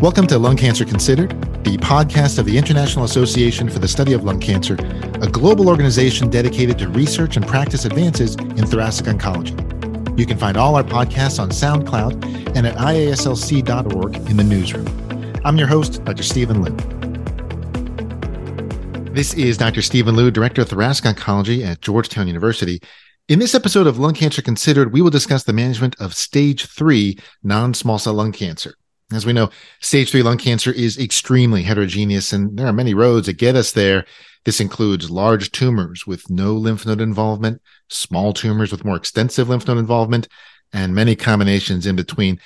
Welcome to Lung Cancer Considered, the podcast of the International Association for the Study of Lung Cancer, a global organization dedicated to research and practice advances in thoracic oncology. You can find all our podcasts on SoundCloud and at iaslc.org in the newsroom. I'm your host, Dr. Stephen Liu. This is Dr. Stephen Liu, Director of Thoracic Oncology at Georgetown University. In this episode of Lung Cancer Considered, we will discuss the management of stage three non small cell lung cancer. As we know, stage three lung cancer is extremely heterogeneous, and there are many roads that get us there. This includes large tumors with no lymph node involvement, small tumors with more extensive lymph node involvement, and many combinations in between.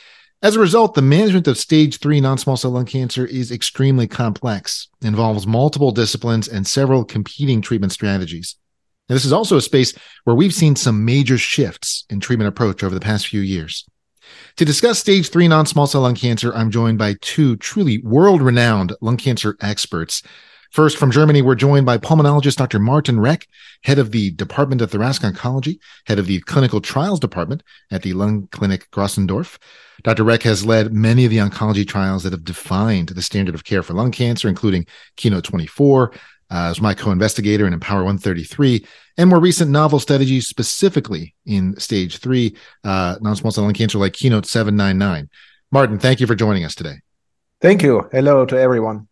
As a result, the management of stage three non small cell lung cancer is extremely complex, involves multiple disciplines and several competing treatment strategies. Now, this is also a space where we've seen some major shifts in treatment approach over the past few years. To discuss stage three non small cell lung cancer, I'm joined by two truly world renowned lung cancer experts. First, from Germany, we're joined by pulmonologist Dr. Martin Reck, head of the Department of Thoracic Oncology, head of the Clinical Trials Department at the Lung Clinic Grosshansdorf. Dr. Reck has led many of the oncology trials that have defined the standard of care for lung cancer, including Keynote 24, uh, as my co-investigator in IMpower 133, and more recent novel strategies specifically in stage three uh, non-small cell lung cancer, like Keynote 799. Martin, thank you for joining us today. Thank you. Hello to everyone.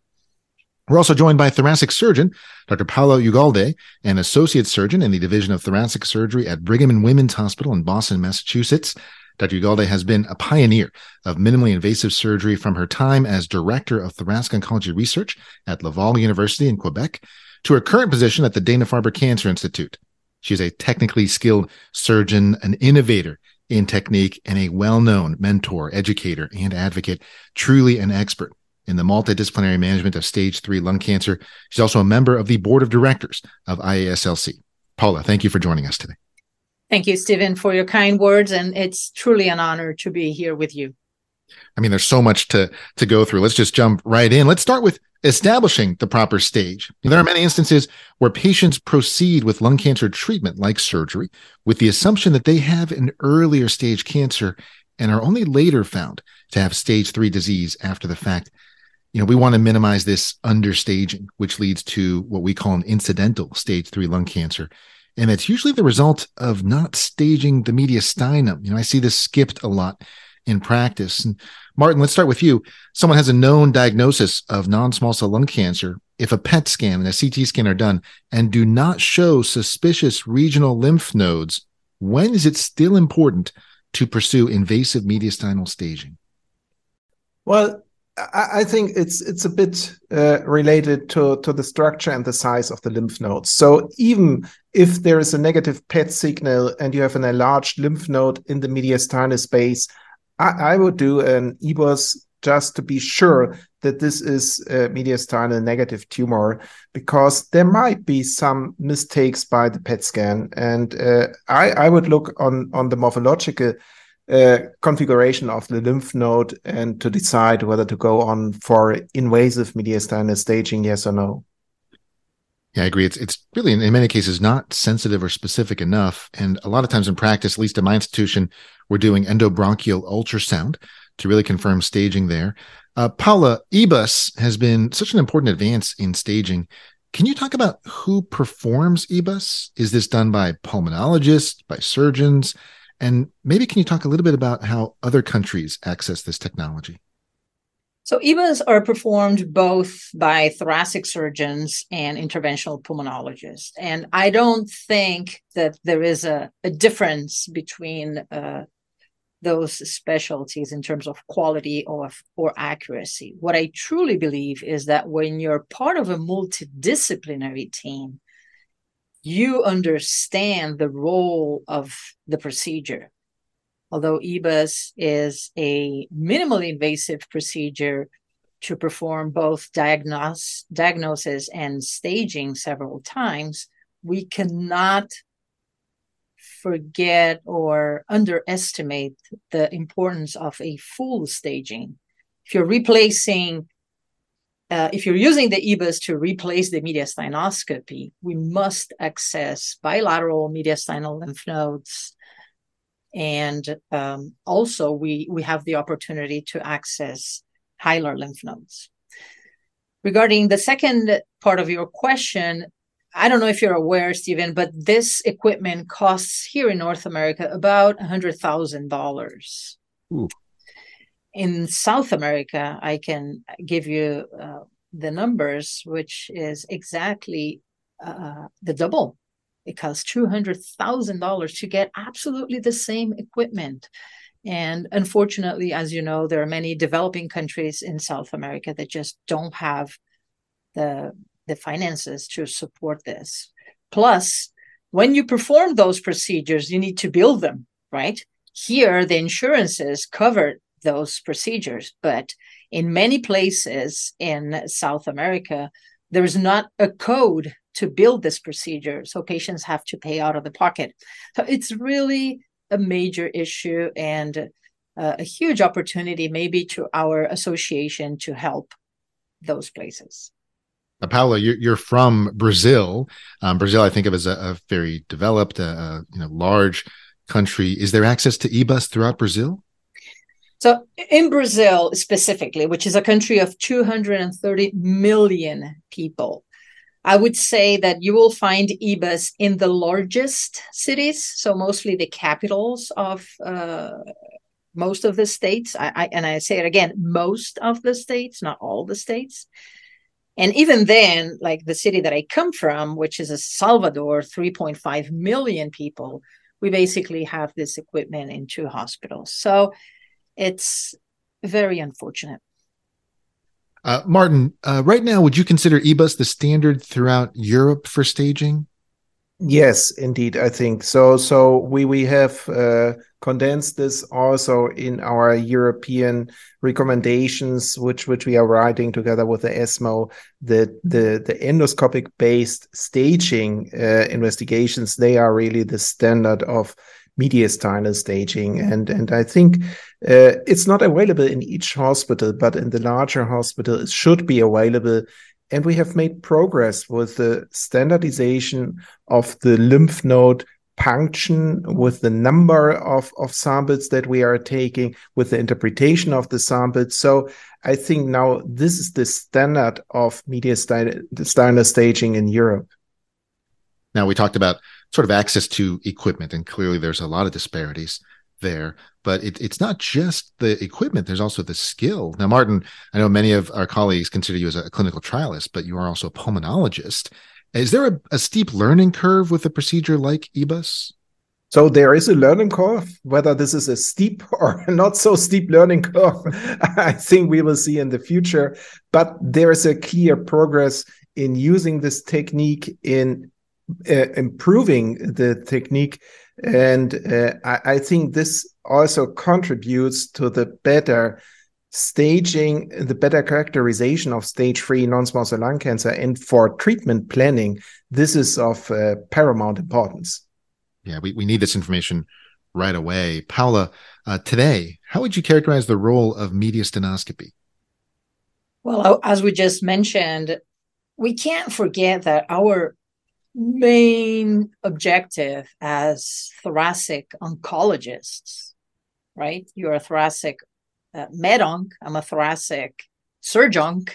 We're also joined by thoracic surgeon Dr. Paula Ugalde, an associate surgeon in the Division of Thoracic Surgery at Brigham and Women's Hospital in Boston, Massachusetts. Dr. Ugalde has been a pioneer of minimally invasive surgery from her time as director of thoracic oncology research at Laval University in Quebec to her current position at the Dana Farber Cancer Institute. She is a technically skilled surgeon, an innovator in technique, and a well known mentor, educator, and advocate, truly an expert in the multidisciplinary management of stage three lung cancer. She's also a member of the board of directors of IASLC. Paula, thank you for joining us today. Thank you, Stephen, for your kind words. And it's truly an honor to be here with you. I mean, there's so much to, to go through. Let's just jump right in. Let's start with establishing the proper stage. There are many instances where patients proceed with lung cancer treatment, like surgery, with the assumption that they have an earlier stage cancer and are only later found to have stage three disease after the fact. You know, we want to minimize this understaging, which leads to what we call an incidental stage three lung cancer. And it's usually the result of not staging the mediastinum. You know, I see this skipped a lot in practice. And Martin, let's start with you. Someone has a known diagnosis of non small cell lung cancer. If a PET scan and a CT scan are done and do not show suspicious regional lymph nodes, when is it still important to pursue invasive mediastinal staging? Well, I think it's it's a bit uh, related to to the structure and the size of the lymph nodes. So even if there is a negative PET signal and you have an enlarged lymph node in the mediastinal space, I, I would do an EBUS just to be sure that this is a mediastinal negative tumor because there might be some mistakes by the PET scan, and uh, I I would look on on the morphological configuration of the lymph node and to decide whether to go on for invasive mediastinal staging, yes or no. Yeah, I agree. It's it's really in, in, many cases not sensitive or specific enough, and a lot of times in practice, at least in my institution, we're doing endobronchial ultrasound to really confirm staging there. Uh, Paula, EBUS has been such an important advance in staging. Can you talk about who performs EBUS? Is this done by pulmonologists, by surgeons? And maybe can you talk a little bit about how other countries access this technology? So EBUS are performed both by thoracic surgeons and interventional pulmonologists. And I don't think that there is a, a difference between uh, those specialties in terms of quality or, or accuracy. What I truly believe is that when you're part of a multidisciplinary team, you understand the role of the procedure. Although EBUS is a minimally invasive procedure to perform both diagnose, diagnosis and staging several times, we cannot forget or underestimate the importance of a full staging. If you're replacing uh, if you're using the EBUS to replace the mediastinoscopy, we must access bilateral mediastinal lymph nodes. And um, also, we, we have the opportunity to access hilar lymph nodes. Regarding the second part of your question, I don't know if you're aware, Stephen, but this equipment costs here in North America about $100,000. In South America, I can give you uh, the numbers, which is exactly uh, the double. It costs $200,000 to get absolutely the same equipment. And unfortunately, as you know, there are many developing countries in South America that just don't have the, the finances to support this. Plus, when you perform those procedures, you need to build them, right? Here, the insurances cover those procedures, but in many places in South America, there is not a code to build this procedure. So patients have to pay out of the pocket. So it's really a major issue and uh, a huge opportunity, maybe to our association to help those places. Now, Paula, you're, from Brazil. Um, Brazil, I think of as a, a very developed, uh, you know, large country. Is there access to EBUS throughout Brazil? So, in Brazil specifically, which is a country of 230 million people, I would say that you will find EBUS in the largest cities, so mostly the capitals of uh, most of the states. I, I, and I say it again, most of the states, not all the states. And even then, like the city that I come from, which is a Salvador, 3.5 million people, we basically have this equipment in two hospitals. So it's very unfortunate. Uh, Martin, uh, right now, would you consider EBUS the standard throughout Europe for staging? Yes, indeed, I think so. So we we have uh, condensed this also in our European recommendations, which which we are writing together with the ESMO. The the the endoscopic based staging uh, investigations they are really the standard of mediastinal staging. And, and I think uh, it's not available in each hospital, but in the larger hospital, it should be available. And we have made progress with the standardization of the lymph node punction with the number of, of samples that we are taking with the interpretation of the samples so i think now this is the standard of media mediastinal staging in europe now we talked about sort of access to equipment, and clearly there's a lot of disparities there. But it, it's not just the equipment; there's also the skill. Now, Martin, I know many of our colleagues consider you as a clinical trialist, but you are also a pulmonologist. Is there a, a steep learning curve with a procedure like EBUS? So there is a learning curve. Whether this is a steep or not so steep learning curve, I think we will see in the future. But there is a clear progress in using this technique in uh, improving the technique. And uh, I, I, think this also contributes to the better staging, the better characterization of stage three non-small cell lung cancer. And for treatment planning, this is of uh, paramount importance. Yeah, we, we need this information right away. Paula, uh, today, how would you characterize the role of mediastinoscopy? Well, as we just mentioned, we can't forget that our main objective as thoracic oncologists, right? You're a thoracic uh, med onc. I'm a thoracic surgeon.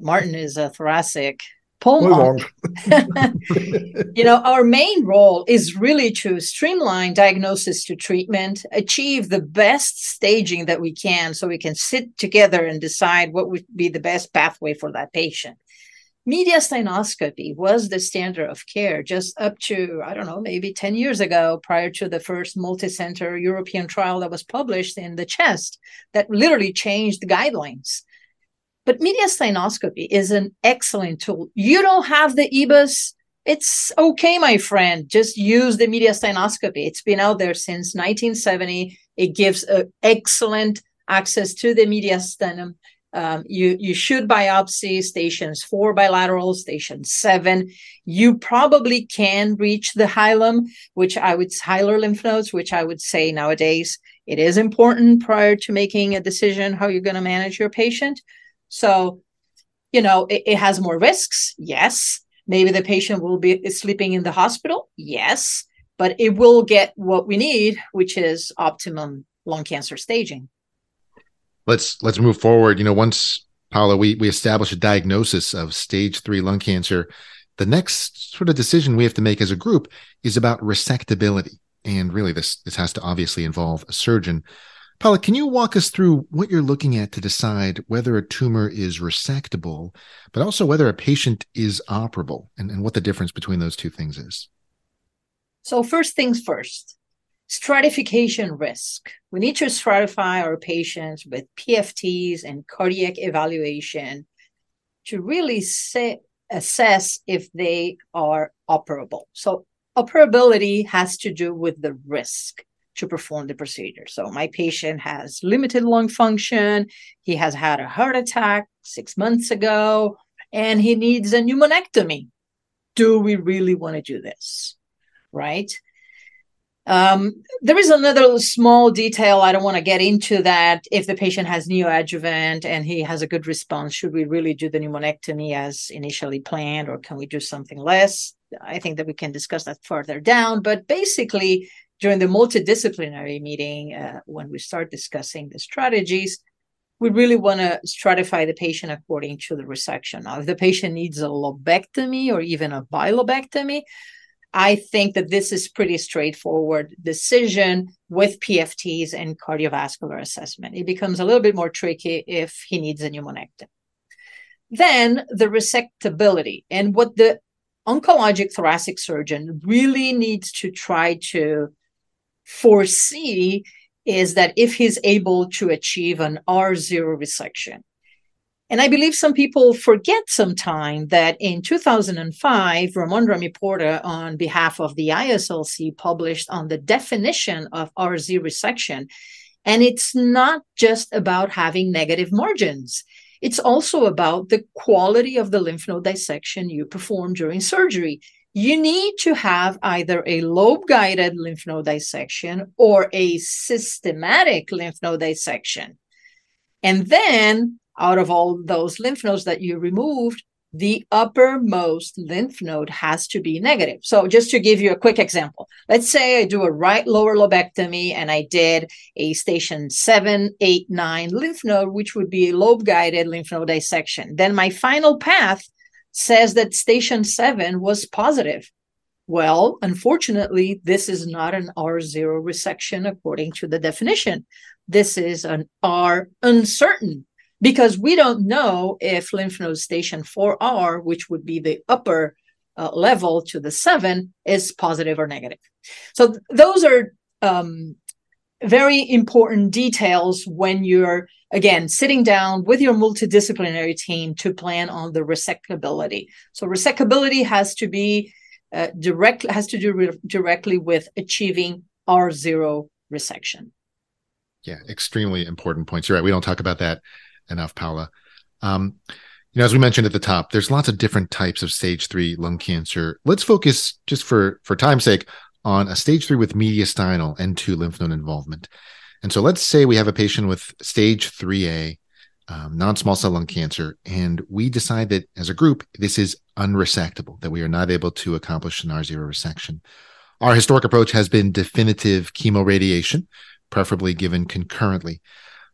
Martin is a thoracic pulmonc. you know, our main role is really to streamline diagnosis to treatment, achieve the best staging that we can so we can sit together and decide what would be the best pathway for that patient mediastinoscopy was the standard of care just up to, I don't know, maybe 10 years ago, prior to the first multi-center European trial that was published in the chest that literally changed the guidelines. But mediastinoscopy is an excellent tool. You don't have the EBUS. It's okay, my friend. Just use the mediastinoscopy. It's been out there since 1970. It gives excellent access to the mediastinum um, you you should biopsy stations four bilateral, station seven. You probably can reach the hilum, which I would hilar lymph nodes, which I would say nowadays it is important prior to making a decision how you're going to manage your patient. So, you know, it, it has more risks. Yes, maybe the patient will be sleeping in the hospital. Yes, but it will get what we need, which is optimum lung cancer staging. Let's let's move forward. You know, once Paula, we we establish a diagnosis of stage three lung cancer. The next sort of decision we have to make as a group is about resectability. And really, this this has to obviously involve a surgeon. Paula, can you walk us through what you're looking at to decide whether a tumor is resectable, but also whether a patient is operable and, and what the difference between those two things is? So, first things first stratification risk. We need to stratify our patients with PFTs and cardiac evaluation to really say, assess if they are operable. So, operability has to do with the risk to perform the procedure. So, my patient has limited lung function, he has had a heart attack six months ago, and he needs a pneumonectomy. Do we really want to do this? Right? Um, there is another small detail. I don't want to get into that. If the patient has neoadjuvant and he has a good response, should we really do the pneumonectomy as initially planned, or can we do something less? I think that we can discuss that further down. But basically, during the multidisciplinary meeting, uh, when we start discussing the strategies, we really want to stratify the patient according to the resection. Now, if the patient needs a lobectomy or even a bilobectomy, I think that this is pretty straightforward decision with PFTs and cardiovascular assessment. It becomes a little bit more tricky if he needs a pneumonectomy. Then the resectability and what the oncologic thoracic surgeon really needs to try to foresee is that if he's able to achieve an R0 resection, and I believe some people forget sometime that in 2005, Ramon Rami-Porta, on behalf of the ISLC, published on the definition of R0 resection. And it's not just about having negative margins. It's also about the quality of the lymph node dissection you perform during surgery. You need to have either a lobe guided lymph node dissection or a systematic lymph node dissection. And then out of all those lymph nodes that you removed, the uppermost lymph node has to be negative. So, just to give you a quick example, let's say I do a right lower lobectomy and I did a station seven, eight, nine lymph node, which would be a lobe guided lymph node dissection. Then my final path says that station seven was positive. Well, unfortunately, this is not an R0 resection according to the definition. This is an R uncertain because we don't know if lymph node station 4R, which would be the upper uh, level to the seven, is positive or negative. So th- those are um, very important details when you're again sitting down with your multidisciplinary team to plan on the resectability. So resectability has to be uh, direct has to do re- directly with achieving R0 resection. Yeah, extremely important points. You're right. We don't talk about that enough, Paula. Um, you know, as we mentioned at the top, there's lots of different types of stage three lung cancer. Let's focus just for for time's sake on a stage three with mediastinal N2 lymph node involvement. And so let's say we have a patient with stage 3A um, non-small cell lung cancer, and we decide that as a group, this is unresectable, that we are not able to accomplish an R0 resection. Our historic approach has been definitive chemoradiation, preferably given concurrently.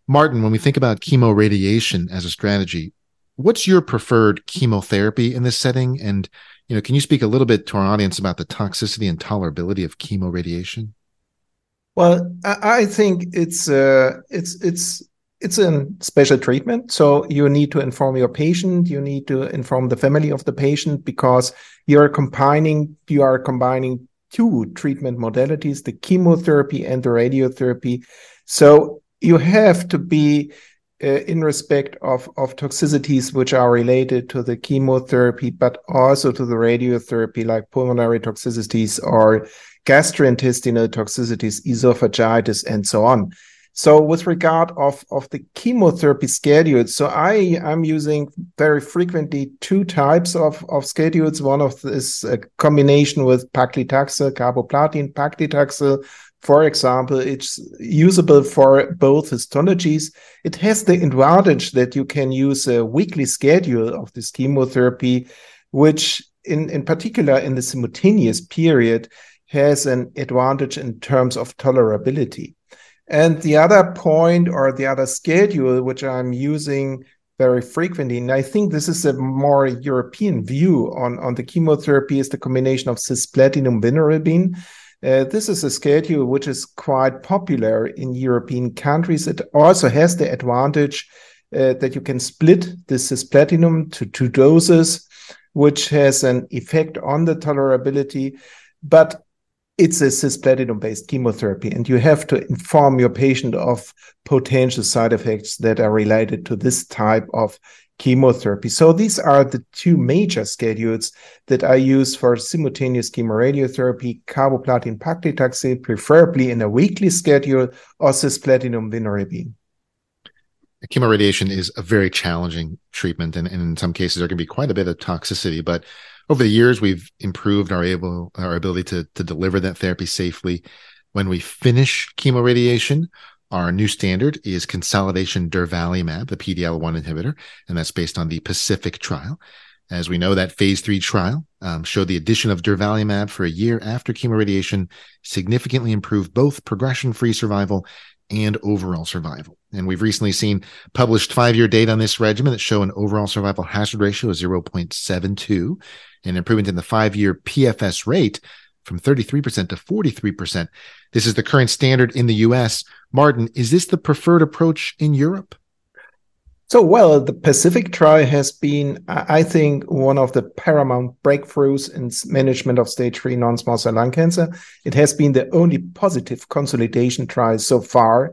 Martin, when we think about chemoradiation as a strategy, what's your preferred chemotherapy in this setting? And you know, can you speak a little bit to our audience about the toxicity and tolerability of chemoradiation? Well, I think it's uh, it's it's it's a special treatment. So you need to inform your patient. You need to inform the family of the patient because you are combining you are combining two treatment modalities: the chemotherapy and the radiotherapy. So you have to be uh, in respect of, of toxicities which are related to the chemotherapy, but also to the radiotherapy, like pulmonary toxicities or gastrointestinal toxicities, esophagitis, and so on. So with regard of, of the chemotherapy schedules, so I am using very frequently two types of, of schedules. One of this a combination with paclitaxel, carboplatin, paclitaxel, for example, it's usable for both histologies. It has the advantage that you can use a weekly schedule of this chemotherapy, which in, in particular in the simultaneous period has an advantage in terms of tolerability. And the other point or the other schedule, which I'm using very frequently, and I think this is a more European view on, on the chemotherapy, is the combination of cisplatinum vinorelbine. Uh, this is a schedule which is quite popular in European countries. It also has the advantage uh, that you can split the cisplatinum to two doses, which has an effect on the tolerability. But it's a cisplatinum based chemotherapy, and you have to inform your patient of potential side effects that are related to this type of chemotherapy. So these are the two major schedules that I use for simultaneous chemoradiotherapy, carboplatin paclitaxel, preferably in a weekly schedule, or cisplatinum vinorelbine. Chemoradiation is a very challenging treatment, and, and in some cases there can be quite a bit of toxicity. But over the years, we've improved our able our ability to to deliver that therapy safely. When we finish chemoradiation, our new standard is consolidation durvalumab, the PD-L1 inhibitor, and that's based on the Pacific trial. As we know, that phase three trial um, showed the addition of durvalumab for a year after chemoradiation significantly improved both progression-free survival and overall survival. And we've recently seen published five year data on this regimen that show an overall survival hazard ratio of 0.72 and improvement in the five year PFS rate from 33% to 43%. This is the current standard in the US. Martin, is this the preferred approach in Europe? So, well, the Pacific trial has been, I think, one of the paramount breakthroughs in management of stage three non small cell lung cancer. It has been the only positive consolidation trial so far.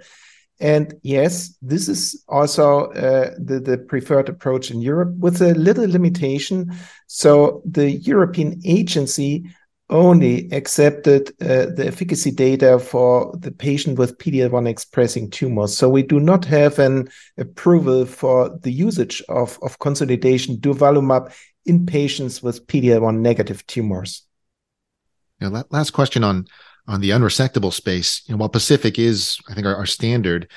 And yes, this is also uh, the, the preferred approach in Europe with a little limitation. So, the European agency only accepted uh, the efficacy data for the patient with PD-L1 expressing tumors. So we do not have an approval for the usage of, of consolidation durvalumab in patients with PD-L1 negative tumors. Now, last question on on the unresectable space. You know, while Pacific is, I think, our, our standard,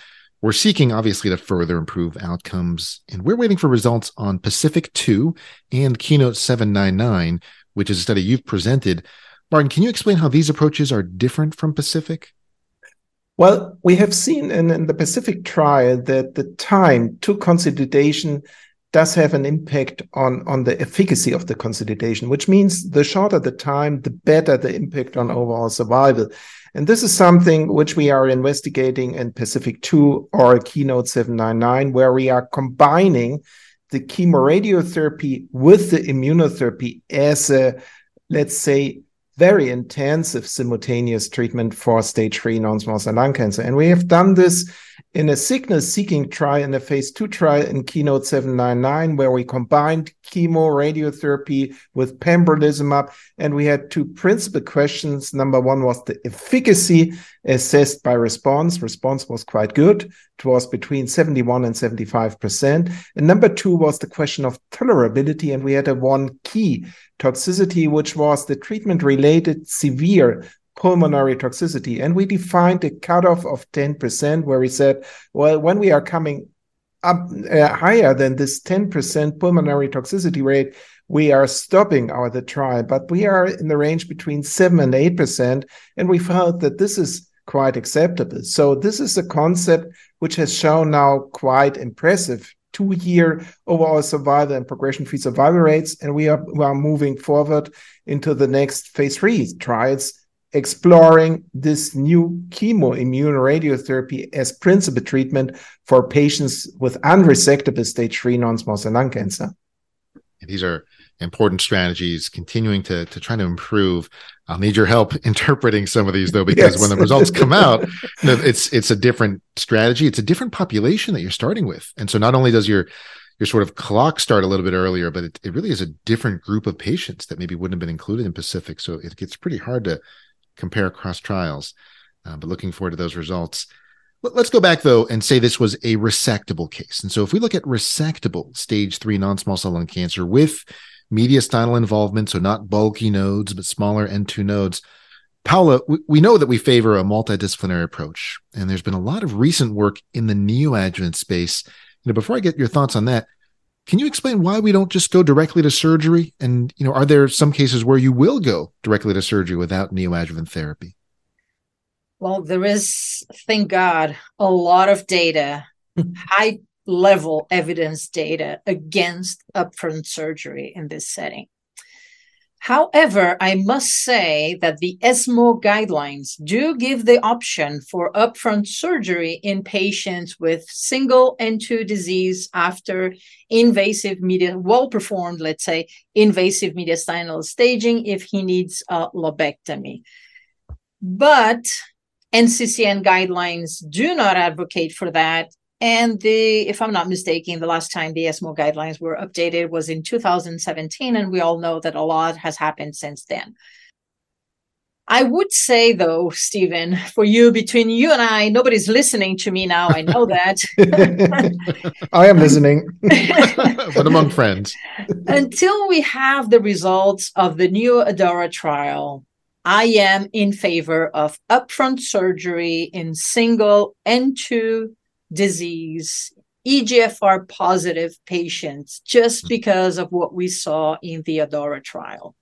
we're seeking obviously to further improve outcomes, and we're waiting for results on Pacific 2 and Keynote 799, which is a study you've presented. Martin, can you explain how these approaches are different from Pacific? Well, we have seen in, in the Pacific trial that the time to consolidation does have an impact on, on the efficacy of the consolidation, which means the shorter the time, the better the impact on overall survival. And this is something which we are investigating in Pacific 2 or Keynote 799, where we are combining the chemoradiotherapy with the immunotherapy as a, let's say, very intensive simultaneous treatment for stage three non-small cell lung cancer. And we have done this in a signal seeking trial in a phase two trial in Keynote 799, where we combined chemo radiotherapy with pembrolizumab. And we had two principal questions. Number one was the efficacy assessed by response. Response was quite good. It was between 71 and 75%. And number two was the question of tolerability. And we had a one key toxicity, which was the treatment related severe pulmonary toxicity. And we defined a cutoff of 10%, where we said, well, when we are coming up uh, higher than this 10% pulmonary toxicity rate, we are stopping our the trial, but we are in the range between 7 and 8%. And we felt that this is quite acceptable. So this is a concept which has shown now quite impressive two-year overall survival and progression-free survival rates, and we are, we are moving forward into the next phase three trials exploring this new chemoimmune radiotherapy as principal treatment for patients with unresectable stage 3 non-small cell lung cancer. These are important strategies continuing to to try to improve i'll need your help interpreting some of these though because yes. when the results come out it's it's a different strategy it's a different population that you're starting with and so not only does your your sort of clock start a little bit earlier but it, it really is a different group of patients that maybe wouldn't have been included in pacific so it gets pretty hard to compare across trials. Uh, but looking forward to those results. Let's go back though and say this was a resectable case. And so if we look at resectable stage three non-small cell lung cancer with mediastinal involvement, so not bulky nodes, but smaller N2 nodes, Paula, we know that we favor a multidisciplinary approach, and there's been a lot of recent work in the neoadjuvant space. You know, before I get your thoughts on that, can you explain why we don't just go directly to surgery? And you know, are there some cases where you will go directly to surgery without neoadjuvant therapy? Well, there is, thank God, a lot of data, high level evidence data against upfront surgery in this setting. However, I must say that the ESMO guidelines do give the option for upfront surgery in patients with single N2 disease after invasive media, well performed, let's say, invasive mediastinal staging if he needs a lobectomy. But NCCN guidelines do not advocate for that and the, if I'm not mistaken, the last time the ESMO guidelines were updated was in 2017, and we all know that a lot has happened since then. I would say, though, Stephen, for you, between you and I, nobody's listening to me now. I know that. I am listening. but among friends. Until we have the results of the NeoADAURA trial, I am in favor of upfront surgery in single N2 disease, EGFR positive patients, just hmm. because of what we saw in the ADAURA trial.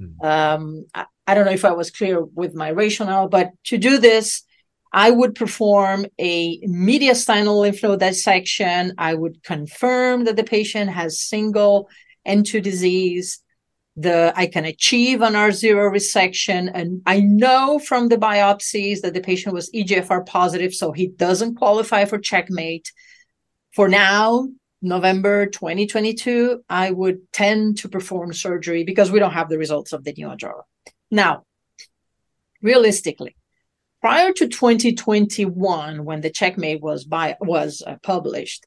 Mm. Um, I, I, don't know if I was clear with my rationale, but to do this, I would perform a mediastinal lymph node dissection. I would confirm that the patient has single N2 disease the I can achieve an R0 resection. And I know from the biopsies that the patient was EGFR positive, so he doesn't qualify for checkmate. For now, November 2022, I would tend to perform surgery because we don't have the results of the NeoADAURA. Now, realistically, prior to 2021, when the checkmate was by was uh, published,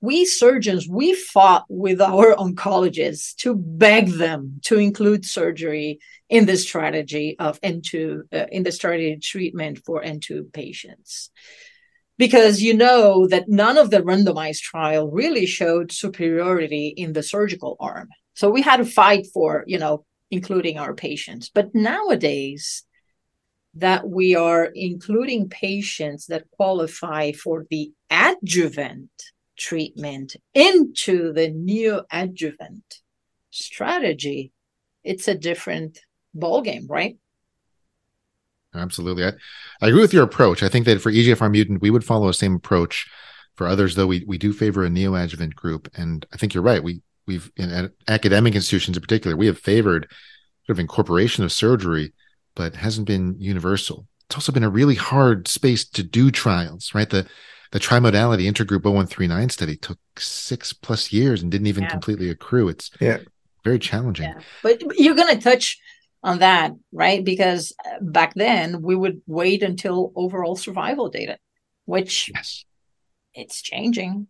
we surgeons we fought with our oncologists to beg them to include surgery in the strategy of N2 uh, in the strategy treatment for N2 patients. Because you know that none of the randomized trial really showed superiority in the surgical arm. So we had to fight for you know including our patients. But nowadays that we are including patients that qualify for the adjuvant treatment into the neoadjuvant strategy, it's a different ballgame, right? Absolutely. I, I agree with your approach. I think that for EGFR mutant, we would follow the same approach. For others, though, we, we do favor a neoadjuvant group. And I think you're right. We we've in academic institutions in particular, we have favored sort of incorporation of surgery, but hasn't been universal. It's also been a really hard space to do trials, right? The the trimodality intergroup 0139 study took six plus years and didn't even yeah. completely accrue. It's yeah. very challenging. Yeah. But you're going to touch on that, right? Because uh, back then we would wait until overall survival data, which yes. it's changing.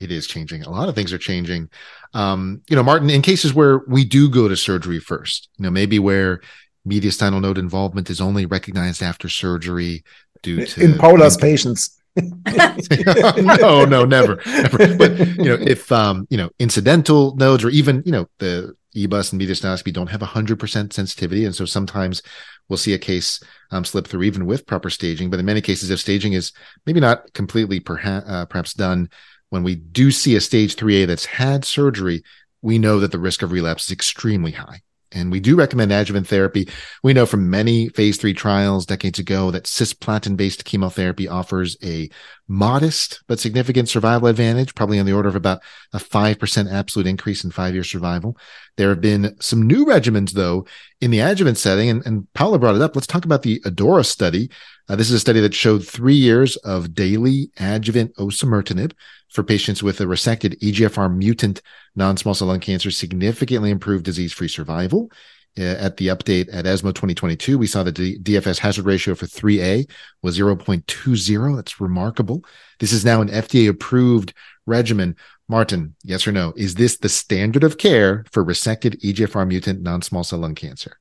It is changing. A lot of things are changing. Um, you know, Martin, in cases where we do go to surgery first, you know, maybe where mediastinal node involvement is only recognized after surgery due to in Paula's patients. no, no, never, never. But you know, if um, you know, incidental nodes or even you know the EBUS and mediastinoscopy don't have hundred percent sensitivity, and so sometimes we'll see a case um, slip through even with proper staging. But in many cases, if staging is maybe not completely uh, perhaps done, when we do see a stage 3A that's had surgery, we know that the risk of relapse is extremely high. And we do recommend adjuvant therapy. We know from many phase three trials decades ago that cisplatin based chemotherapy offers a modest but significant survival advantage, probably on the order of about a 5% absolute increase in five year survival. There have been some new regimens, though, in the adjuvant setting. And, and Paula brought it up. Let's talk about the ADAURA study. Uh, this is a study that showed three years of daily adjuvant osimertinib for patients with a resected EGFR mutant non-small cell lung cancer significantly improved disease-free survival. Uh, at the update at ESMO 2022, we saw the D- DFS hazard ratio for 3A was 0.20. That's remarkable. This is now an FDA approved regimen. Martin, yes or no? Is this the standard of care for resected EGFR mutant non-small cell lung cancer?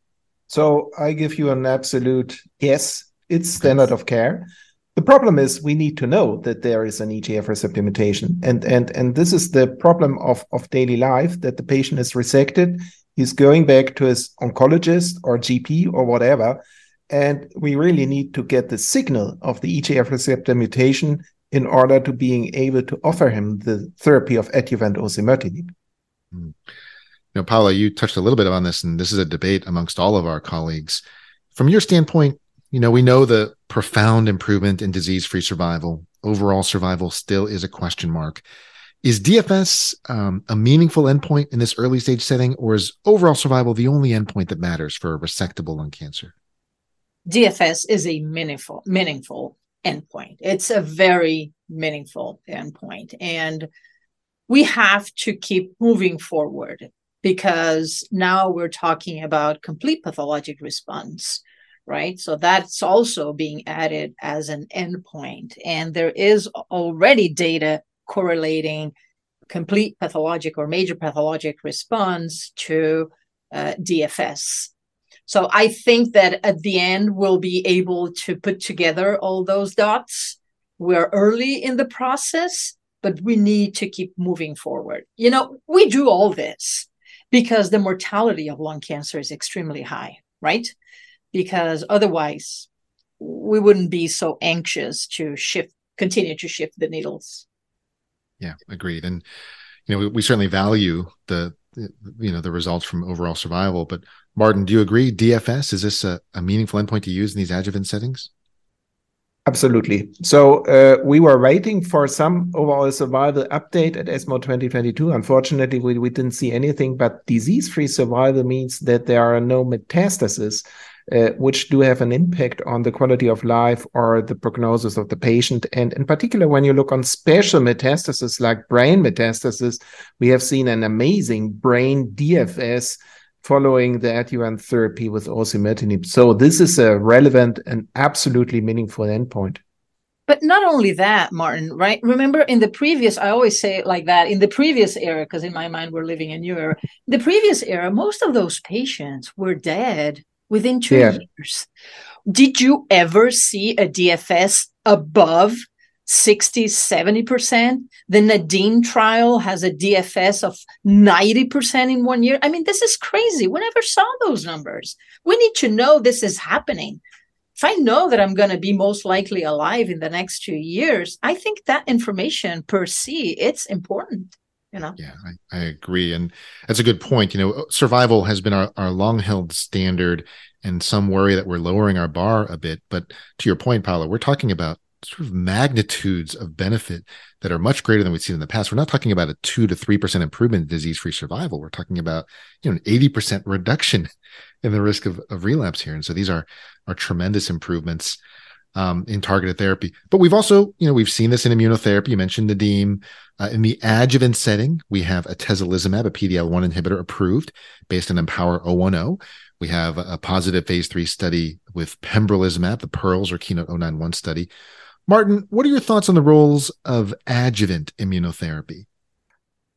So I give you an absolute yes. It's standard of care. The problem is we need to know that there is an EGF receptor mutation. And and and this is the problem of, of daily life that the patient is resected. He's going back to his oncologist or GP or whatever. And we really need to get the signal of the EGF receptor mutation in order to being able to offer him the therapy of adjuvant osimertinib. Mm. You know, Paula, you touched a little bit on this, and this is a debate amongst all of our colleagues. From your standpoint, you know, we know the profound improvement in disease free survival. Overall survival still is a question mark. Is DFS um, a meaningful endpoint in this early stage setting, or is overall survival the only endpoint that matters for a resectable lung cancer? DFS is a meaningful, meaningful endpoint. It's a very meaningful endpoint. And we have to keep moving forward because now we're talking about complete pathologic response right? So that's also being added as an endpoint. And there is already data correlating complete pathologic or major pathologic response to uh, DFS. So I think that at the end, we'll be able to put together all those dots. We're early in the process, but we need to keep moving forward. You know, we do all this because the mortality of lung cancer is extremely high, right? Because otherwise we wouldn't be so anxious to shift continue to shift the needles yeah agreed and you know we, we certainly value the you know the results from overall survival but martin do you agree dfs is this a, a meaningful endpoint to use in these adjuvant settings Absolutely. So uh, we were waiting for some overall survival update at ESMO 2022. Unfortunately, we, we didn't see anything, but disease free survival means that there are no metastases uh, which do have an impact on the quality of life or the prognosis of the patient. And in particular, when you look on special metastases like brain metastasis, we have seen an amazing brain DFS following the adjuvant therapy with osimertinib. So this is a relevant and absolutely meaningful endpoint. But not only that, Martin, right? Remember in the previous, I always say it like that, in the previous era, because in my mind, we're living in new era. The previous era, most of those patients were dead within two yeah. years. Did you ever see a DFS above 60, 70%? The NADIM trial has a DFS of 90% in one year. I mean, this is crazy. We never saw those numbers. We need to know this is happening. If I know that I'm going to be most likely alive in the next two years, I think that information per se, it's important you know? Yeah I, I, agree and that's a good point you know survival has been our, our long held standard and some worry that we're lowering our bar a bit but to your point paula we're talking about sort of magnitudes of benefit that are much greater than we've seen in the past. We're not talking about a 2 to 3% improvement in disease-free survival. We're talking about you know an 80% reduction in the risk of, of relapse here and so these are are tremendous improvements um, in targeted therapy. But we've also, you know, we've seen this in immunotherapy. You mentioned Nadim. Uh, in the adjuvant setting, we have atezolizumab, a PDL1 inhibitor approved based on IMpower 010. We have a, positive phase three study with pembrolizumab, the PEARLS or Keynote 091 study. Martin, what are your thoughts on the roles of adjuvant immunotherapy?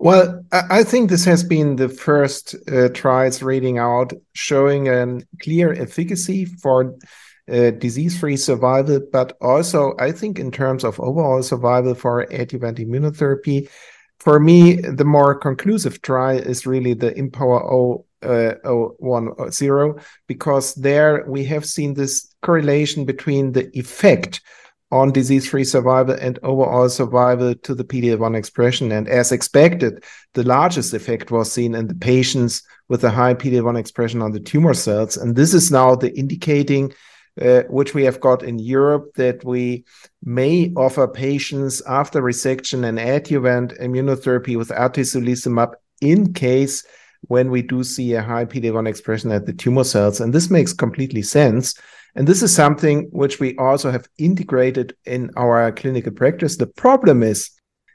Well, I think this has been the first uh, trials reading out showing a clear efficacy for uh, disease-free survival, but also I think in terms of overall survival for adjuvant immunotherapy. For me, the more conclusive trial is really the IMpower uh, 010 because there we have seen this correlation between the effect on disease-free survival and overall survival to the PD-L1 expression. And as expected, the largest effect was seen in the patients with a high PD-L1 expression on the tumor cells. And this is now the indicating uh, which we have got in Europe, that we may offer patients after resection and adjuvant immunotherapy with atezolizumab in case when we do see a high PD-1 expression at the tumor cells. And this makes completely sense. And this is something which we also have integrated in our clinical practice. The problem is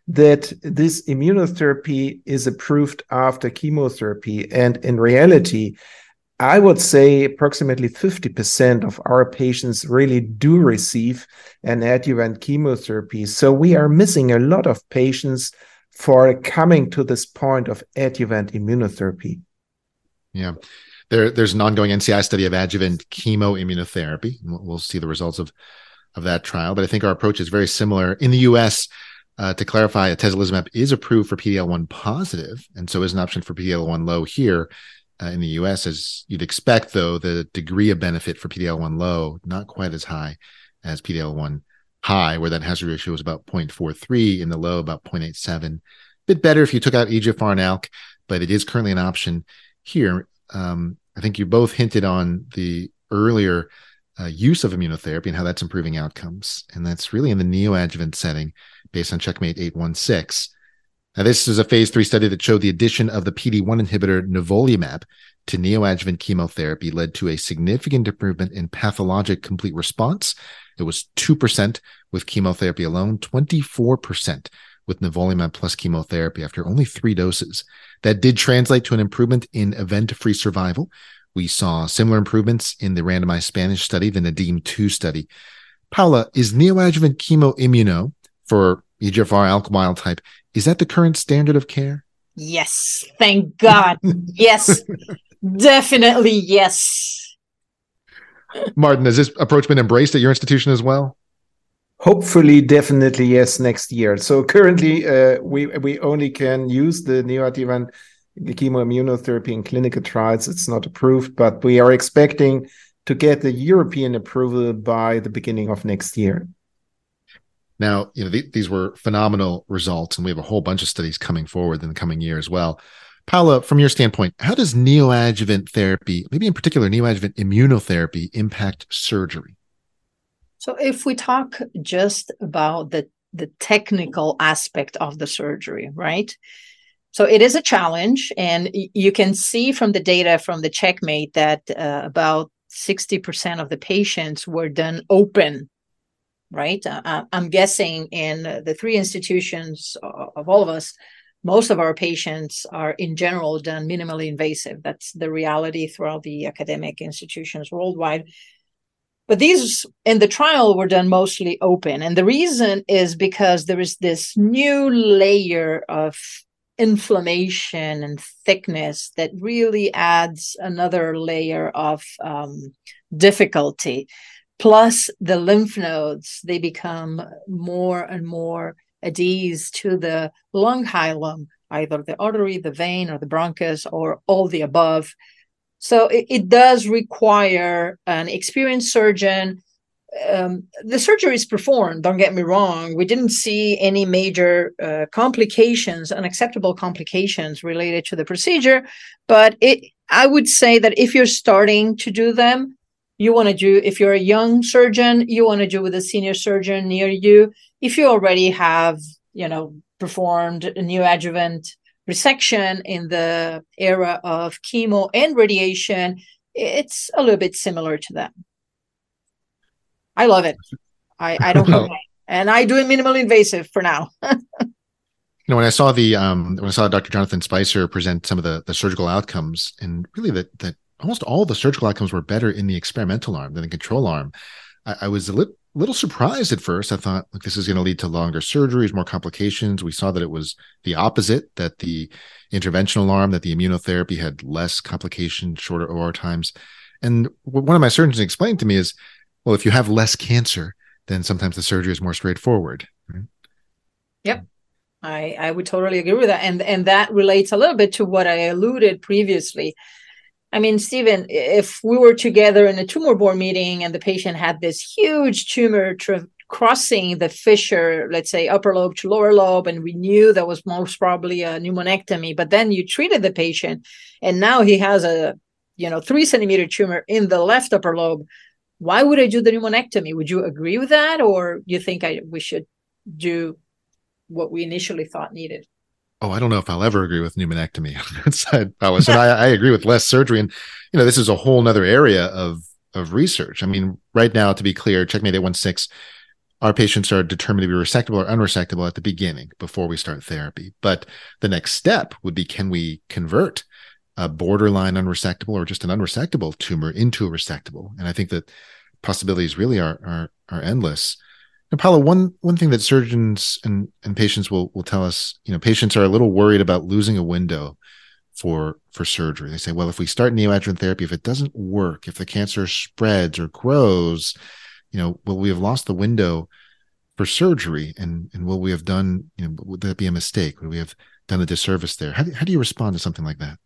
that this immunotherapy is approved after chemotherapy. And in reality, I would say approximately 50% of our patients really do receive an adjuvant chemotherapy. So we are missing a lot of patients for coming to this point of adjuvant immunotherapy. Yeah. There, there's an ongoing NCI study of adjuvant chemo immunotherapy. We'll see the results of, of that trial. But I think our approach is very similar. In the US, uh, to clarify, atezolizumab is approved for PDL1 positive, and so is an option for PDL1 low here uh, in the US, as you'd expect, though, the degree of benefit for PDL1 low, not quite as high as PDL1 high, where that hazard ratio was about 0.43, in the low, about 0.87. Bit better if you took out EGFR and ALK, but it is currently an option here. Um, I think you both hinted on the earlier uh, use of immunotherapy and how that's improving outcomes. And that's really in the neoadjuvant setting based on Checkmate 816. Now, this is a phase three study that showed the addition of the PD-1 inhibitor nivolumab to neoadjuvant chemotherapy led to a significant improvement in pathologic complete response. It was 2% with chemotherapy alone, 24% with nivolumab plus chemotherapy after only three doses. That did translate to an improvement in event-free survival, we saw similar improvements in the randomized Spanish study, the NADIM 2 study. Paula, is neoadjuvant chemoimmuno for EGFR ALK wild type, is that the current standard of care? Yes, thank God. yes, definitely yes. Martin, has this approach been embraced at your institution as well? Hopefully, definitely yes next year. So currently, uh, we we only can use the neoadjuvant chemoimmunotherapy in clinical trials. It's not approved, but we are expecting to get the European approval by the beginning of next year. Now, you know, th- these were phenomenal results, and we have a whole bunch of studies coming forward in the coming year as well. Paula, from your standpoint, how does neoadjuvant therapy, maybe in particular neoadjuvant immunotherapy, impact surgery? So, if we talk just about the the technical aspect of the surgery, right? So it is a challenge, and you can see from the data from the checkmate that uh, about 60% of the patients were done open, right? Uh, uh I'm guessing in the three institutions of all of us, most of our patients are in general done minimally invasive. That's the reality throughout the academic institutions worldwide. But these in the trial were done mostly open. And the reason is because there is this new layer of inflammation and thickness that really adds another layer of um, difficulty. Plus, the lymph nodes, they become more and more adhesed to the lung hilum, either the artery, the vein, or the bronchus, or all the above. So it, it does require an experienced surgeon um, the surgery is performed, don't get me wrong. We didn't see any major uh, complications, unacceptable complications related to the procedure. But it, I would say that if you're starting to do them, you want to do, if you're a young surgeon, you want to do with a senior surgeon near you. If you already have, you know, performed a neoadjuvant resection in the era of chemo and radiation, it's a little bit similar to that. I love it. I, I don't complain. and I do it minimally invasive for now. you know, when I saw the um when I saw Dr. Jonathan Spicer present some of the the surgical outcomes, and really that that almost all the surgical outcomes were better in the experimental arm than the control arm. I, I was a little little surprised at first. I thought this is going to lead to longer surgeries, more complications. We saw that it was the opposite, that the interventional arm, that the immunotherapy had less complications, shorter OR times. And one of my surgeons explained to me is well, if you have less cancer, then sometimes the surgery is more straightforward. Right? Yep. I, I would totally agree with that. And and that relates a little bit to what I alluded previously. I mean, Stephen, if we were together in a tumor board meeting and the patient had this huge tumor tra- crossing the fissure, let's say upper lobe to lower lobe, and we knew that was most probably a pneumonectomy, but then you treated the patient and now he has a, you know, three centimeter tumor in the left upper lobe why would I do the pneumonectomy? Would you agree with that, or you think I we should do what we initially thought needed? Oh, I don't know if I'll ever agree with pneumonectomy on that. And I, I agree with less surgery. And you know, this is a whole nother area of of research. I mean, right now, to be clear, Checkmate 816, our patients are determined to be resectable or unresectable at the beginning before we start therapy. But the next step would be can we convert a borderline unresectable or just an unresectable tumor into a resectable? And I think that possibilities really are are are endless. And Paula, one one thing that surgeons and and patients will will tell us, you know, patients are a little worried about losing a window for for surgery. They say, well, if we start neoadjuvant therapy, if it doesn't work, if the cancer spreads or grows, you know, will we have lost the window for surgery? And and will we have done, you know, would that be a mistake? Would we have done a disservice there? How do, how do you respond to something like that?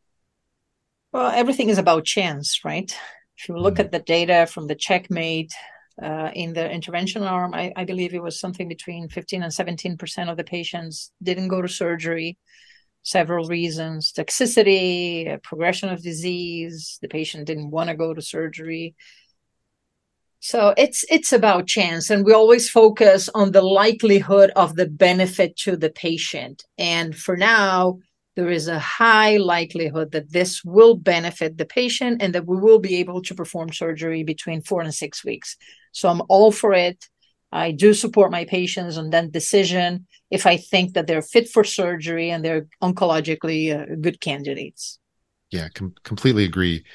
Well, everything is about chance, right? If you look mm-hmm. at the data from the checkmate uh, in the intervention arm, I, I, believe it was something between 15 and 17% of the patients didn't go to surgery. Several reasons toxicity, progression of disease, the patient didn't want to go to surgery. So it's it's about chance, and we always focus on the likelihood of the benefit to the patient. And for now, there is a high likelihood that this will benefit the patient and that we will be able to perform surgery between four and six weeks. So I'm all for it. I do support my patients on that decision if I think that they're fit for surgery and they're oncologically uh, good candidates. Yeah, com- completely agree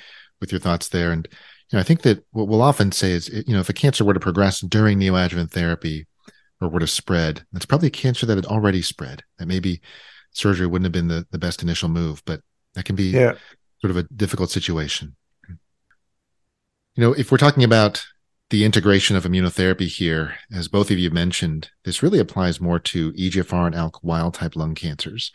with your thoughts there. And you know, I think that what we'll often say is, you know, if a cancer were to progress during neoadjuvant therapy or were to spread, that's probably a cancer that had already spread. That maybe surgery wouldn't have been the, the best initial move, but that can be yeah. sort of a difficult situation. You know, if we're talking about the integration of immunotherapy here, as both of you mentioned, this really applies more to EGFR and ALK wild type lung cancers.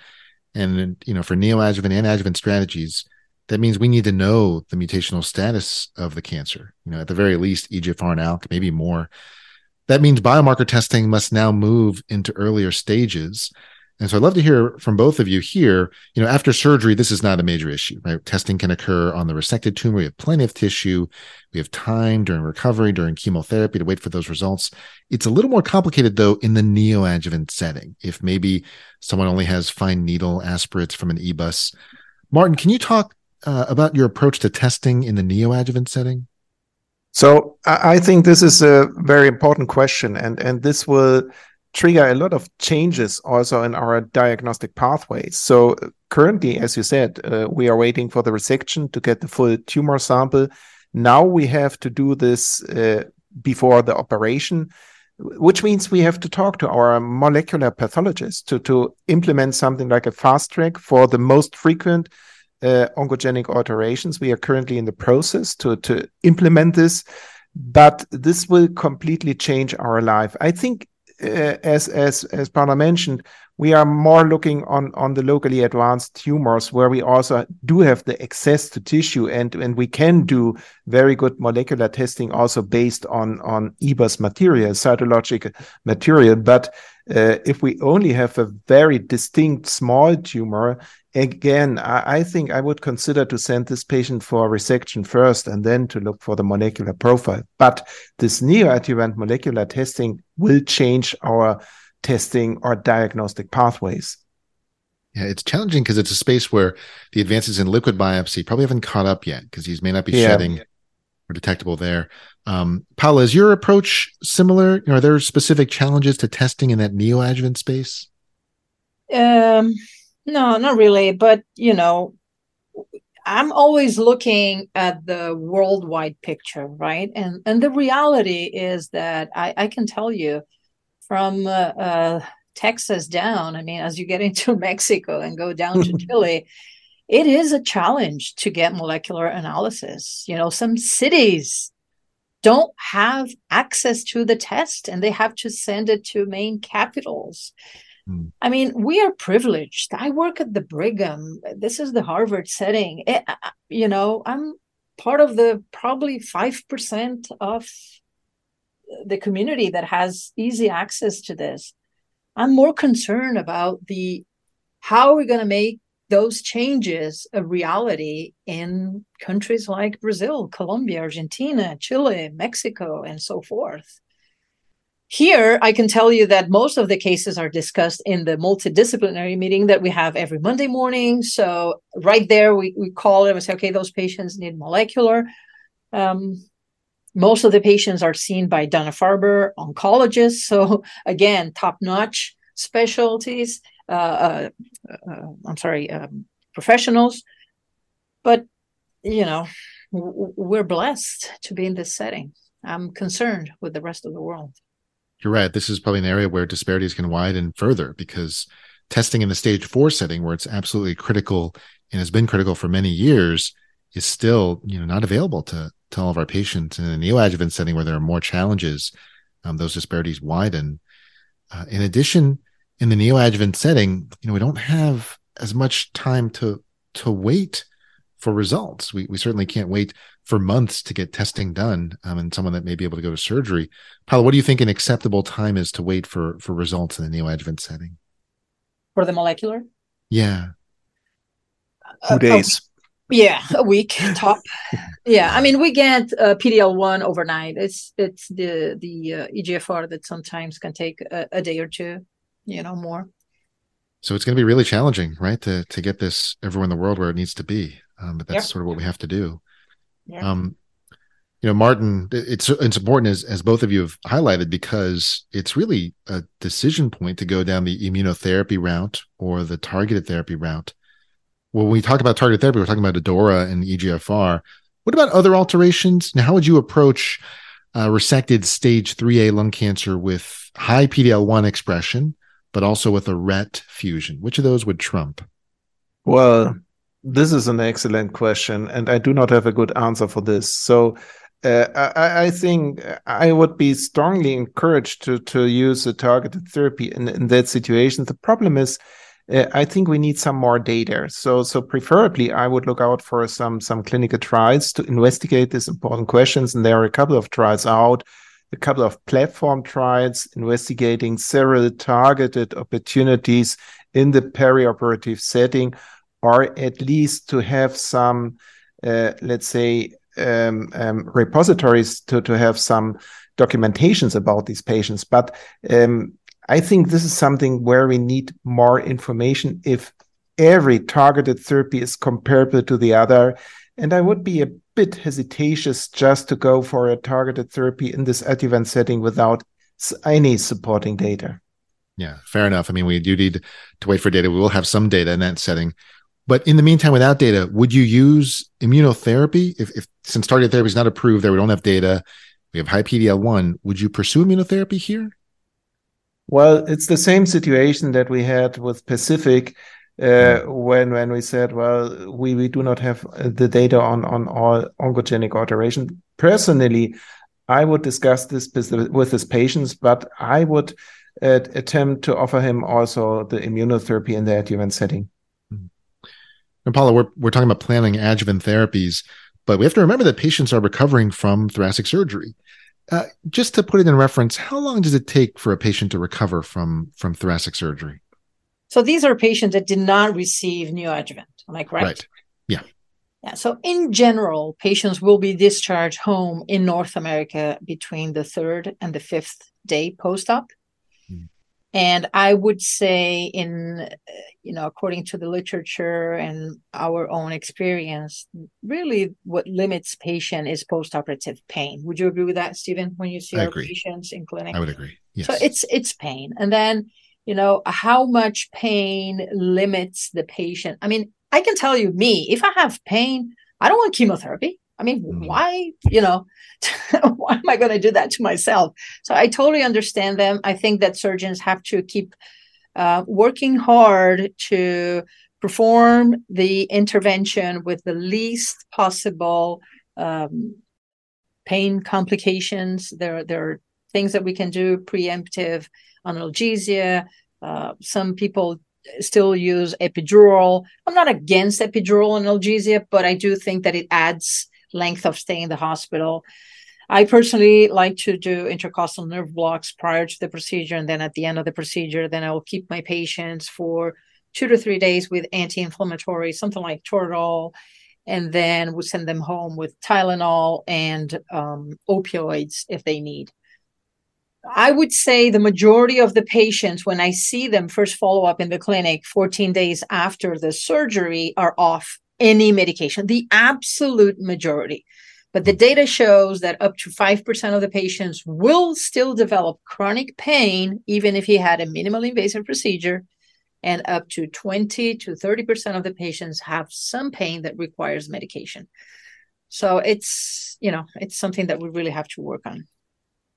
And, you know, for neoadjuvant and adjuvant strategies, that means we need to know the mutational status of the cancer. You know, at the very least, EGFR and ALK, maybe more. That means biomarker testing must now move into earlier stages and so I'd love to hear from both of you here. You know, after surgery, this is not a major issue, right? Testing can occur on the resected tumor. We have plenty of tissue. We have time during recovery, during chemotherapy to wait for those results. It's a little more complicated though in the neoadjuvant setting. If maybe someone only has fine needle aspirates from an EBUS. Martin, can you talk uh, about your approach to testing in the neoadjuvant setting? So I think this is a very important question, and and this will trigger a lot of changes also in our diagnostic pathways. So currently, as you said, uh, we are waiting for the resection to get the full tumor sample. Now we have to do this uh, before the operation, which means we have to talk to our molecular pathologist to, to implement something like a fast track for the most frequent uh, oncogenic alterations. We are currently in the process to, to implement this, but this will completely change our life. I think as as as Paula mentioned, we are more looking on on the locally advanced tumors where we also do have the access to tissue and and we can do very good molecular testing also based on on EBUS material, cytologic material. But uh, if we only have a very distinct small tumor, again, I, I, think I would consider to send this patient for resection first and then to look for the molecular profile. But this neoadjuvant molecular testing will change our testing or diagnostic pathways. Yeah, it's challenging because it's a space where the advances in liquid biopsy probably haven't caught up yet because these may not be yeah. shedding or detectable there. Um, Paula, is your approach similar? Are there specific challenges to testing in that neoadjuvant space? Um, no, not really. But you know, I'm always looking at the worldwide picture, right? And and the reality is that I, I can tell you from uh, uh, Texas down. I mean, as you get into Mexico and go down to Chile, it is a challenge to get molecular analysis. You know, some cities don't have access to the test and they have to send it to main capitals. Hmm. I mean, we are privileged. I work at the Brigham. This is the Harvard setting. It, eh, you know, I'm part of the probably 5% of the community that has easy access to this. I'm more concerned about the how are we're going to make those changes a reality in countries like Brazil, Colombia, Argentina, Chile, Mexico, and so forth. Here, I can tell you that most of the cases are discussed in the multidisciplinary meeting that we have every Monday morning. So, right there, we, we call it and say, okay, those patients need molecular. Um, most of the patients are seen by Dana Farber oncologists. So, again, top notch specialties. Uh, uh, uh, I'm sorry, um, professionals. But, you know, we're blessed to be in this setting. I'm concerned with the rest of the world. You're right. This is probably an area where disparities can widen further because testing in the stage four setting, where it's absolutely critical and has been critical for many years, is still you know not available to to all of our patients And in a neoadjuvant setting where there are more challenges. Um, those disparities widen. Uh, in addition, in the neoadjuvant setting, you know, we don't have as much time to to wait for results. We we certainly can't wait for months to get testing done. Um, and someone that may be able to go to surgery. Paula, what do you think an acceptable time is to wait for for results in the neoadjuvant setting? For the molecular? Yeah. Two days. Yeah, a week top. yeah, I mean we get uh, PDL one overnight. It's it's the the uh, EGFR that sometimes can take a, a day or two, you know, more. So it's going to be really challenging, right, to to get this everywhere in the world where it needs to be. Um, but that's yep. sort of what we have to do. Yeah. Um, you know, Martin, it's it's important as as both of you have highlighted because it's really a decision point to go down the immunotherapy route or the targeted therapy route. When we talk about targeted therapy, we're talking about ADAURA and EGFR. What about other alterations? Now, how would you approach uh, resected stage 3A lung cancer with high PD-L1 expression, but also with a RET fusion? Which of those would trump? Well, this is an excellent question, and I do not have a good answer for this. So, uh, I, I, think I would be strongly encouraged to to use a targeted therapy in, in that situation. The problem is, uh, I think we need some more data. So so preferably, I would look out for some some clinical trials to investigate these important questions. And there are a couple of trials out, a couple of platform trials investigating several targeted opportunities in the perioperative setting, or at least to have some, uh, let's say, um, um, repositories to, to have some documentations about these patients. But um, I think this is something where we need more information if every targeted therapy is comparable to the other. And I would be a bit hesitatious just to go for a targeted therapy in this adjuvant setting without any supporting data. Yeah, fair enough. I mean, we do need to wait for data. We will have some data in that setting. But in the meantime, without data, would you use immunotherapy? If, if since targeted therapy is not approved, there we don't have data, we have high PDL one. Would you pursue immunotherapy here? Well, it's the same situation that we had with Pacific uh, when when we said, well, we, we do not have the data on on all oncogenic alteration. Personally, I would discuss this with his patients, but I would uh, attempt to offer him also the immunotherapy in the adjuvant setting. And Paula, we're, we're talking about planning adjuvant therapies, but we have to remember that patients are recovering from thoracic surgery. Uh, just to put it in reference, how long does it take for a patient to recover from from thoracic surgery? So these are patients that did not receive neoadjuvant. Am I correct? Right. Yeah. Yeah. So in general, patients will be discharged home in North America between the third and the fifth day post-op. And I would say, in you know, according to the literature and our own experience, really what limits patient is postoperative pain. Would you agree with that, Stephen? When you see I our agree. patients in clinic, I would agree. Yes. So it's it's pain, and then you know how much pain limits the patient. I mean, I can tell you, me, if I have pain, I don't want chemotherapy. I mean, mm. why, you know, why am I going to do that to myself? So I totally understand them. I think that surgeons have to keep uh, working hard to perform the intervention with the least possible um, pain complications. There, there are things that we can do preemptive analgesia. Uh, some people still use epidural. I'm not against epidural analgesia, but I do think that it adds length of stay in the hospital. I personally like to do intercostal nerve blocks prior to the procedure. And then at the end of the procedure, then I will keep my patients for two to three days with anti inflammatory, something like Toradol. And then we send them home with Tylenol and um, opioids if they need. I would say the majority of the patients, when I see them first follow up in the clinic 14 days after the surgery, are off any medication, the absolute majority. But the data shows that up to 5% of the patients will still develop chronic pain, even if he had a minimally invasive procedure. And up to 20 to 30% of the patients have some pain that requires medication. So it's, you know, it's something that we really have to work on.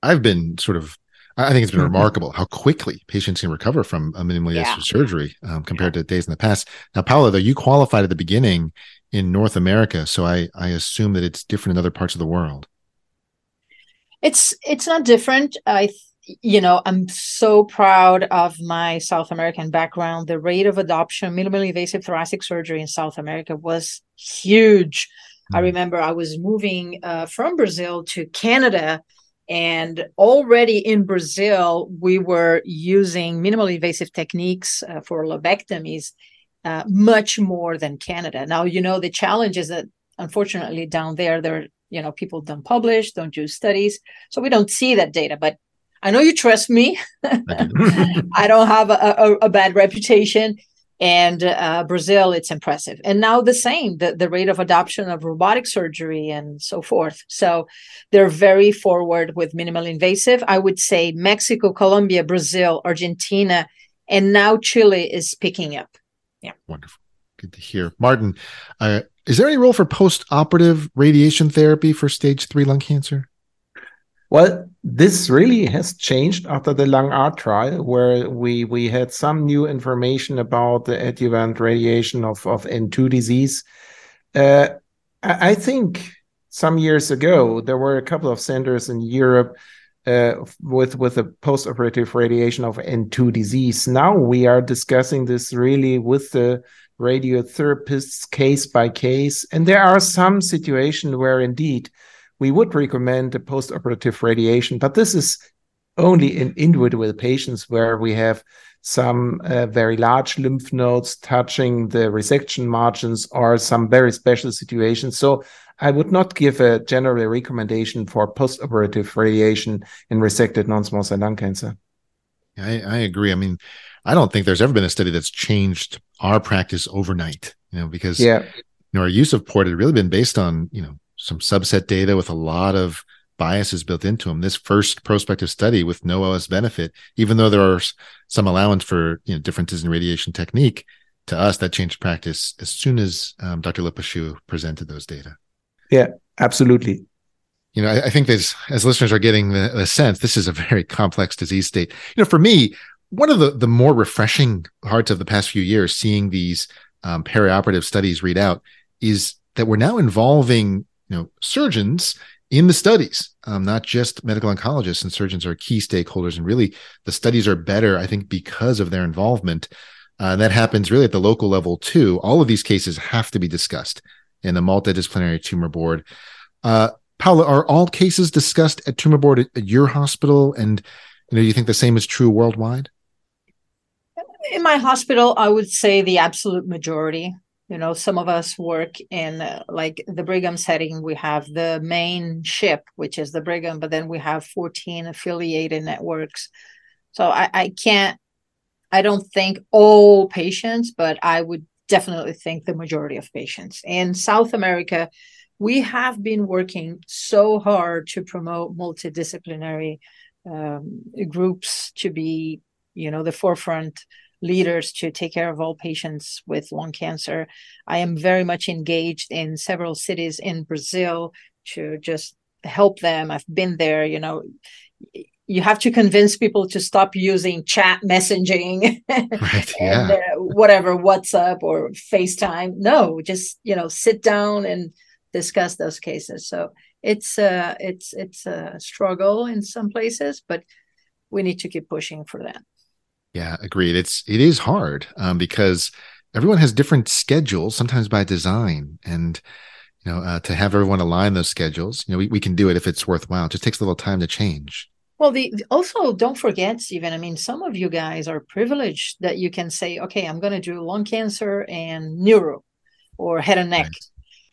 I've been sort of I think it's been mm-hmm. remarkable how quickly patients can recover from a minimally invasive yeah. surgery um, compared yeah. to days in the past. Now, Paula, though, you qualified at the beginning in North America, so I, I assume that it's different in other parts of the world. It's it's not different. I you know I'm so proud of my South American background. The rate of adoption minimally invasive thoracic surgery in South America was huge. Mm. I remember I was moving uh, from Brazil to Canada and already in Brazil, we were using minimally invasive techniques uh, for lobectomies. uh, much more than Canada. Now, you know, the challenge is that unfortunately down there, there, you know, people don't publish, don't do studies. So we don't see that data, but I know you trust me. I don't have a, a, a, bad reputation. And uh, Brazil, it's impressive. And now the same, the, the rate of adoption of robotic surgery and so forth. So they're very forward with minimal invasive. I would say Mexico, Colombia, Brazil, Argentina, and now Chile is picking up. Yeah. Wonderful. Good to hear. Martin, uh, is there any role for post operative radiation therapy for stage three lung cancer? Well, this really has changed after the Lung ART trial, where we we had some new information about the adjuvant radiation of, of N2 disease. Uh, I think some years ago there were a couple of centers in Europe uh, with with a post-operative radiation of N2 disease. Now we are discussing this really with the radiotherapists case by case, and there are some situations where indeed we would recommend a post-operative radiation, but this is only in individual patients where we have some uh, very large lymph nodes touching the resection margins or some very special situations. So I would not give a general recommendation for post-operative radiation in resected non-small cell lung cancer. I, I agree. I mean, I don't think there's ever been a study that's changed our practice overnight, you know, because yeah. you know, our use of port had really been based on, you know, some subset data with a lot of biases built into them. This first prospective study with no OS benefit, even though there are some allowance for you know differences in radiation technique, to us that changed practice as soon as um, Dr. Le Péchoux presented those data. Yeah, absolutely. You know, I, I think as as listeners are getting the, the sense, this is a very complex disease state. You know, for me, one of the the more refreshing parts of the past few years, seeing these um, perioperative studies read out, is that we're now involving you know surgeons in the studies um, not just medical oncologists and surgeons are key stakeholders and really the studies are better i think because of their involvement. Uh, and that happens really at the local level too. All of these cases have to be discussed in the multidisciplinary tumor board. Uh, paula are all cases discussed at tumor board at, at your hospital? And you know do you think the same is true worldwide? In my hospital i would say the absolute majority you know some of us work in uh, like the brigham setting we have the main ship which is the brigham but then we have 14 affiliated networks. So i, I can't i don't think all patients but i would definitely think the majority of patients. In south america we have been working so hard to promote multidisciplinary um, groups to be you know the forefront leaders to take care of all patients with lung cancer. I am very much engaged in several cities in Brazil to just help them. I've been there, you know. You have to convince people to stop using chat messaging right, yeah. and uh, whatever WhatsApp or FaceTime. No, just you know, sit down and discuss those cases. So it's uh it's it's a struggle in some places, but we need to keep pushing for that. Yeah, agreed. It's it is hard um, because everyone has different schedules, sometimes by design, and you know uh, to have everyone align those schedules. You know, we, we can do it if it's worthwhile. It just takes a little time to change. Well, the also don't forget, Stephen. I mean, some of you guys are privileged that you can say, okay, I'm going to do lung cancer and neuro, or head and neck. Right.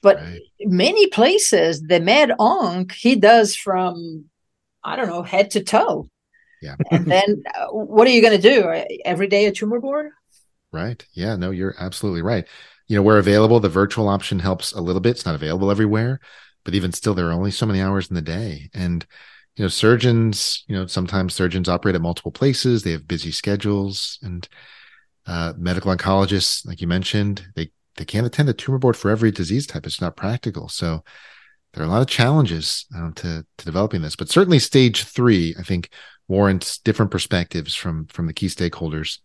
But right. many places, the med onc he does from I don't know head to toe yeah. and then uh, what are you going to do every day a tumor board? Right. Yeah. No, you're absolutely right. You know, where available, the virtual option helps a little bit. It's not available everywhere, but even still, there are only so many hours in the day. And, you know, surgeons, you know, sometimes surgeons operate at multiple places. They have busy schedules and uh, medical oncologists, like you mentioned, they, they can't attend a tumor board for every disease type. It's not practical. So there are a lot of challenges um, to, to developing this, but certainly stage three, I think warrants different perspectives from from the key stakeholders.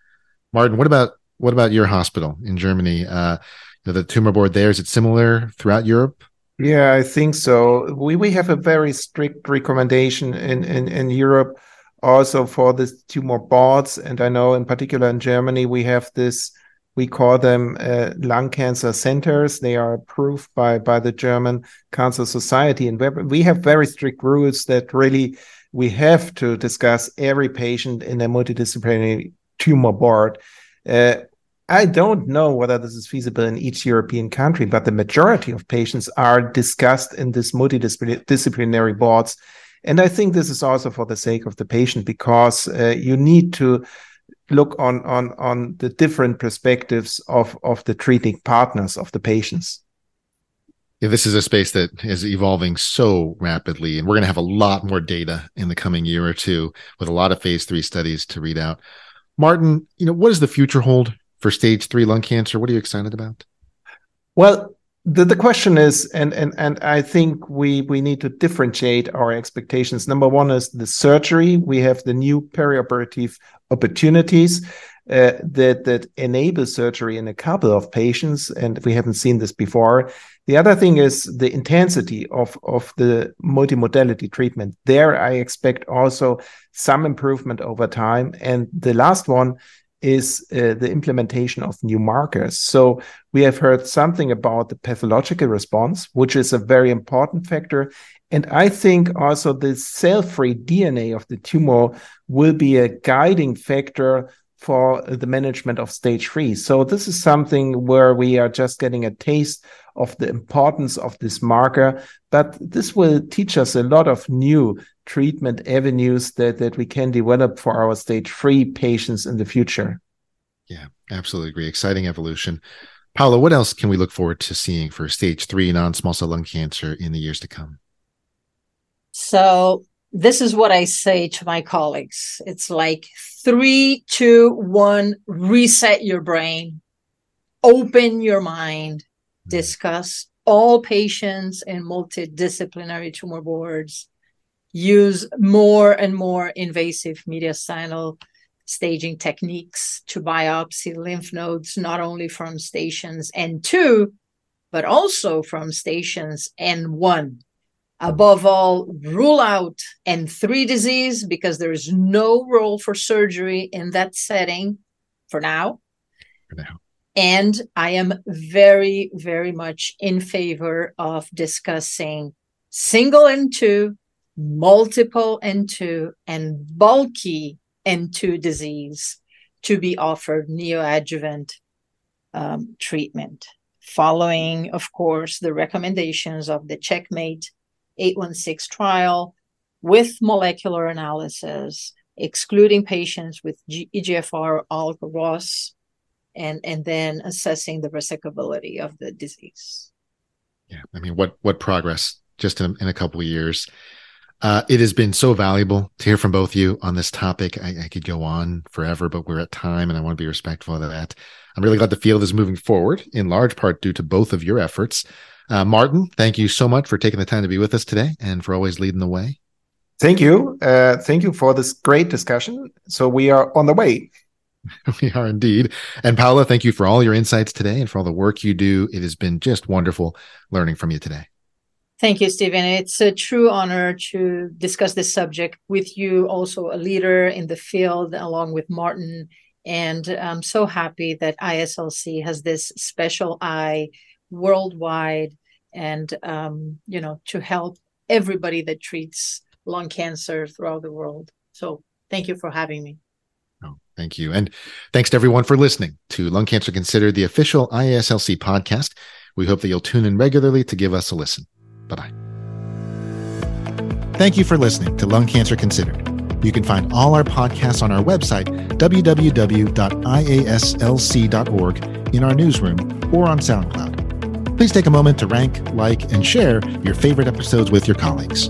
Martin, what about what about your hospital in Germany? Uh, the tumor board there is it similar throughout Europe? Yeah, I think so. We we have a very strict recommendation in in, in Europe also for the tumor boards, and I know in particular in Germany we have this. We call them uh, lung cancer centers. They are approved by by the German Cancer Society, and we have very strict rules that really we have to discuss every patient in a multidisciplinary tumor board. Uh, I don't know whether this is feasible in each European country, but the majority of patients are discussed in this multidisciplinary boards. And I think this is also for the sake of the patient because uh, you need to look on on on the different perspectives of of the treating partners of the patients this is a space that is evolving so rapidly, and we're going to have a lot more data in the coming year or two with a lot of phase three studies to read out. Martin, you know, what does the future hold for stage three lung cancer? What are you excited about? Well, the, the question is, and and and I think we we need to differentiate our expectations. Number one is the surgery. We have the new perioperative opportunities uh, that that enable surgery in a couple of patients, and we haven't seen this before. The other thing is the intensity of of the multimodality treatment. There, I expect also some improvement over time. And the last one is uh, the implementation of new markers. So we have heard something about the pathological response, which is a very important factor. And I think also the cell free DNA of the tumor will be a guiding factor for the management of stage three. So this is something where we are just getting a taste of the importance of this marker, but this will teach us a lot of new treatment avenues that, that we can develop for our stage three patients in the future. Yeah, absolutely agree. Exciting evolution. Paula, what else can we look forward to seeing for stage three non-small cell lung cancer in the years to come? So this is what I say to my colleagues. It's like three, two, one, reset your brain, open your mind, mm-hmm. discuss all patients in multidisciplinary tumor boards, use more and more invasive mediastinal staging techniques to biopsy lymph nodes, not only from stations N2, but also from stations N1 above all, rule out N3 disease because there is no role for surgery in that setting for now. For now. And I am very, very much in favor of discussing single N2, multiple N2, and bulky N2 disease to be offered neoadjuvant um, treatment, following, of course, the recommendations of the Checkmate 816 trial with molecular analysis, excluding patients with EGFR, ALK, ROS, and, and then assessing the resecability of the disease. Yeah, I mean, what what progress just in, in a couple of years. Uh, it has been so valuable to hear from both of you on this topic. I, I, could go on forever, but we're at time and I want to be respectful of that. I'm really glad the field is moving forward, in large part due to both of your efforts. Uh, Martin, thank you so much for taking the time to be with us today and for always leading the way. Thank you. Uh, thank you for this great discussion. So we are on the way. we are indeed. And Paula, thank you for all your insights today and for all the work you do. It has been just wonderful learning from you today. Thank you, Stephen. It's a true honor to discuss this subject with you, also a leader in the field, along with Martin. And I'm so happy that ISLC has this special eye worldwide and um, you know to help everybody that treats lung cancer throughout the world. So thank you for having me. Oh, thank you. And thanks to everyone for listening to lung cancer considered the official IASLC podcast. We hope that you'll tune in regularly to give us a listen. Bye bye thank you for listening to lung cancer considered. You can find all our podcasts on our website www.iaslc.org in our newsroom or on soundcloud Please take a moment to rank, like, and share your favorite episodes with your colleagues.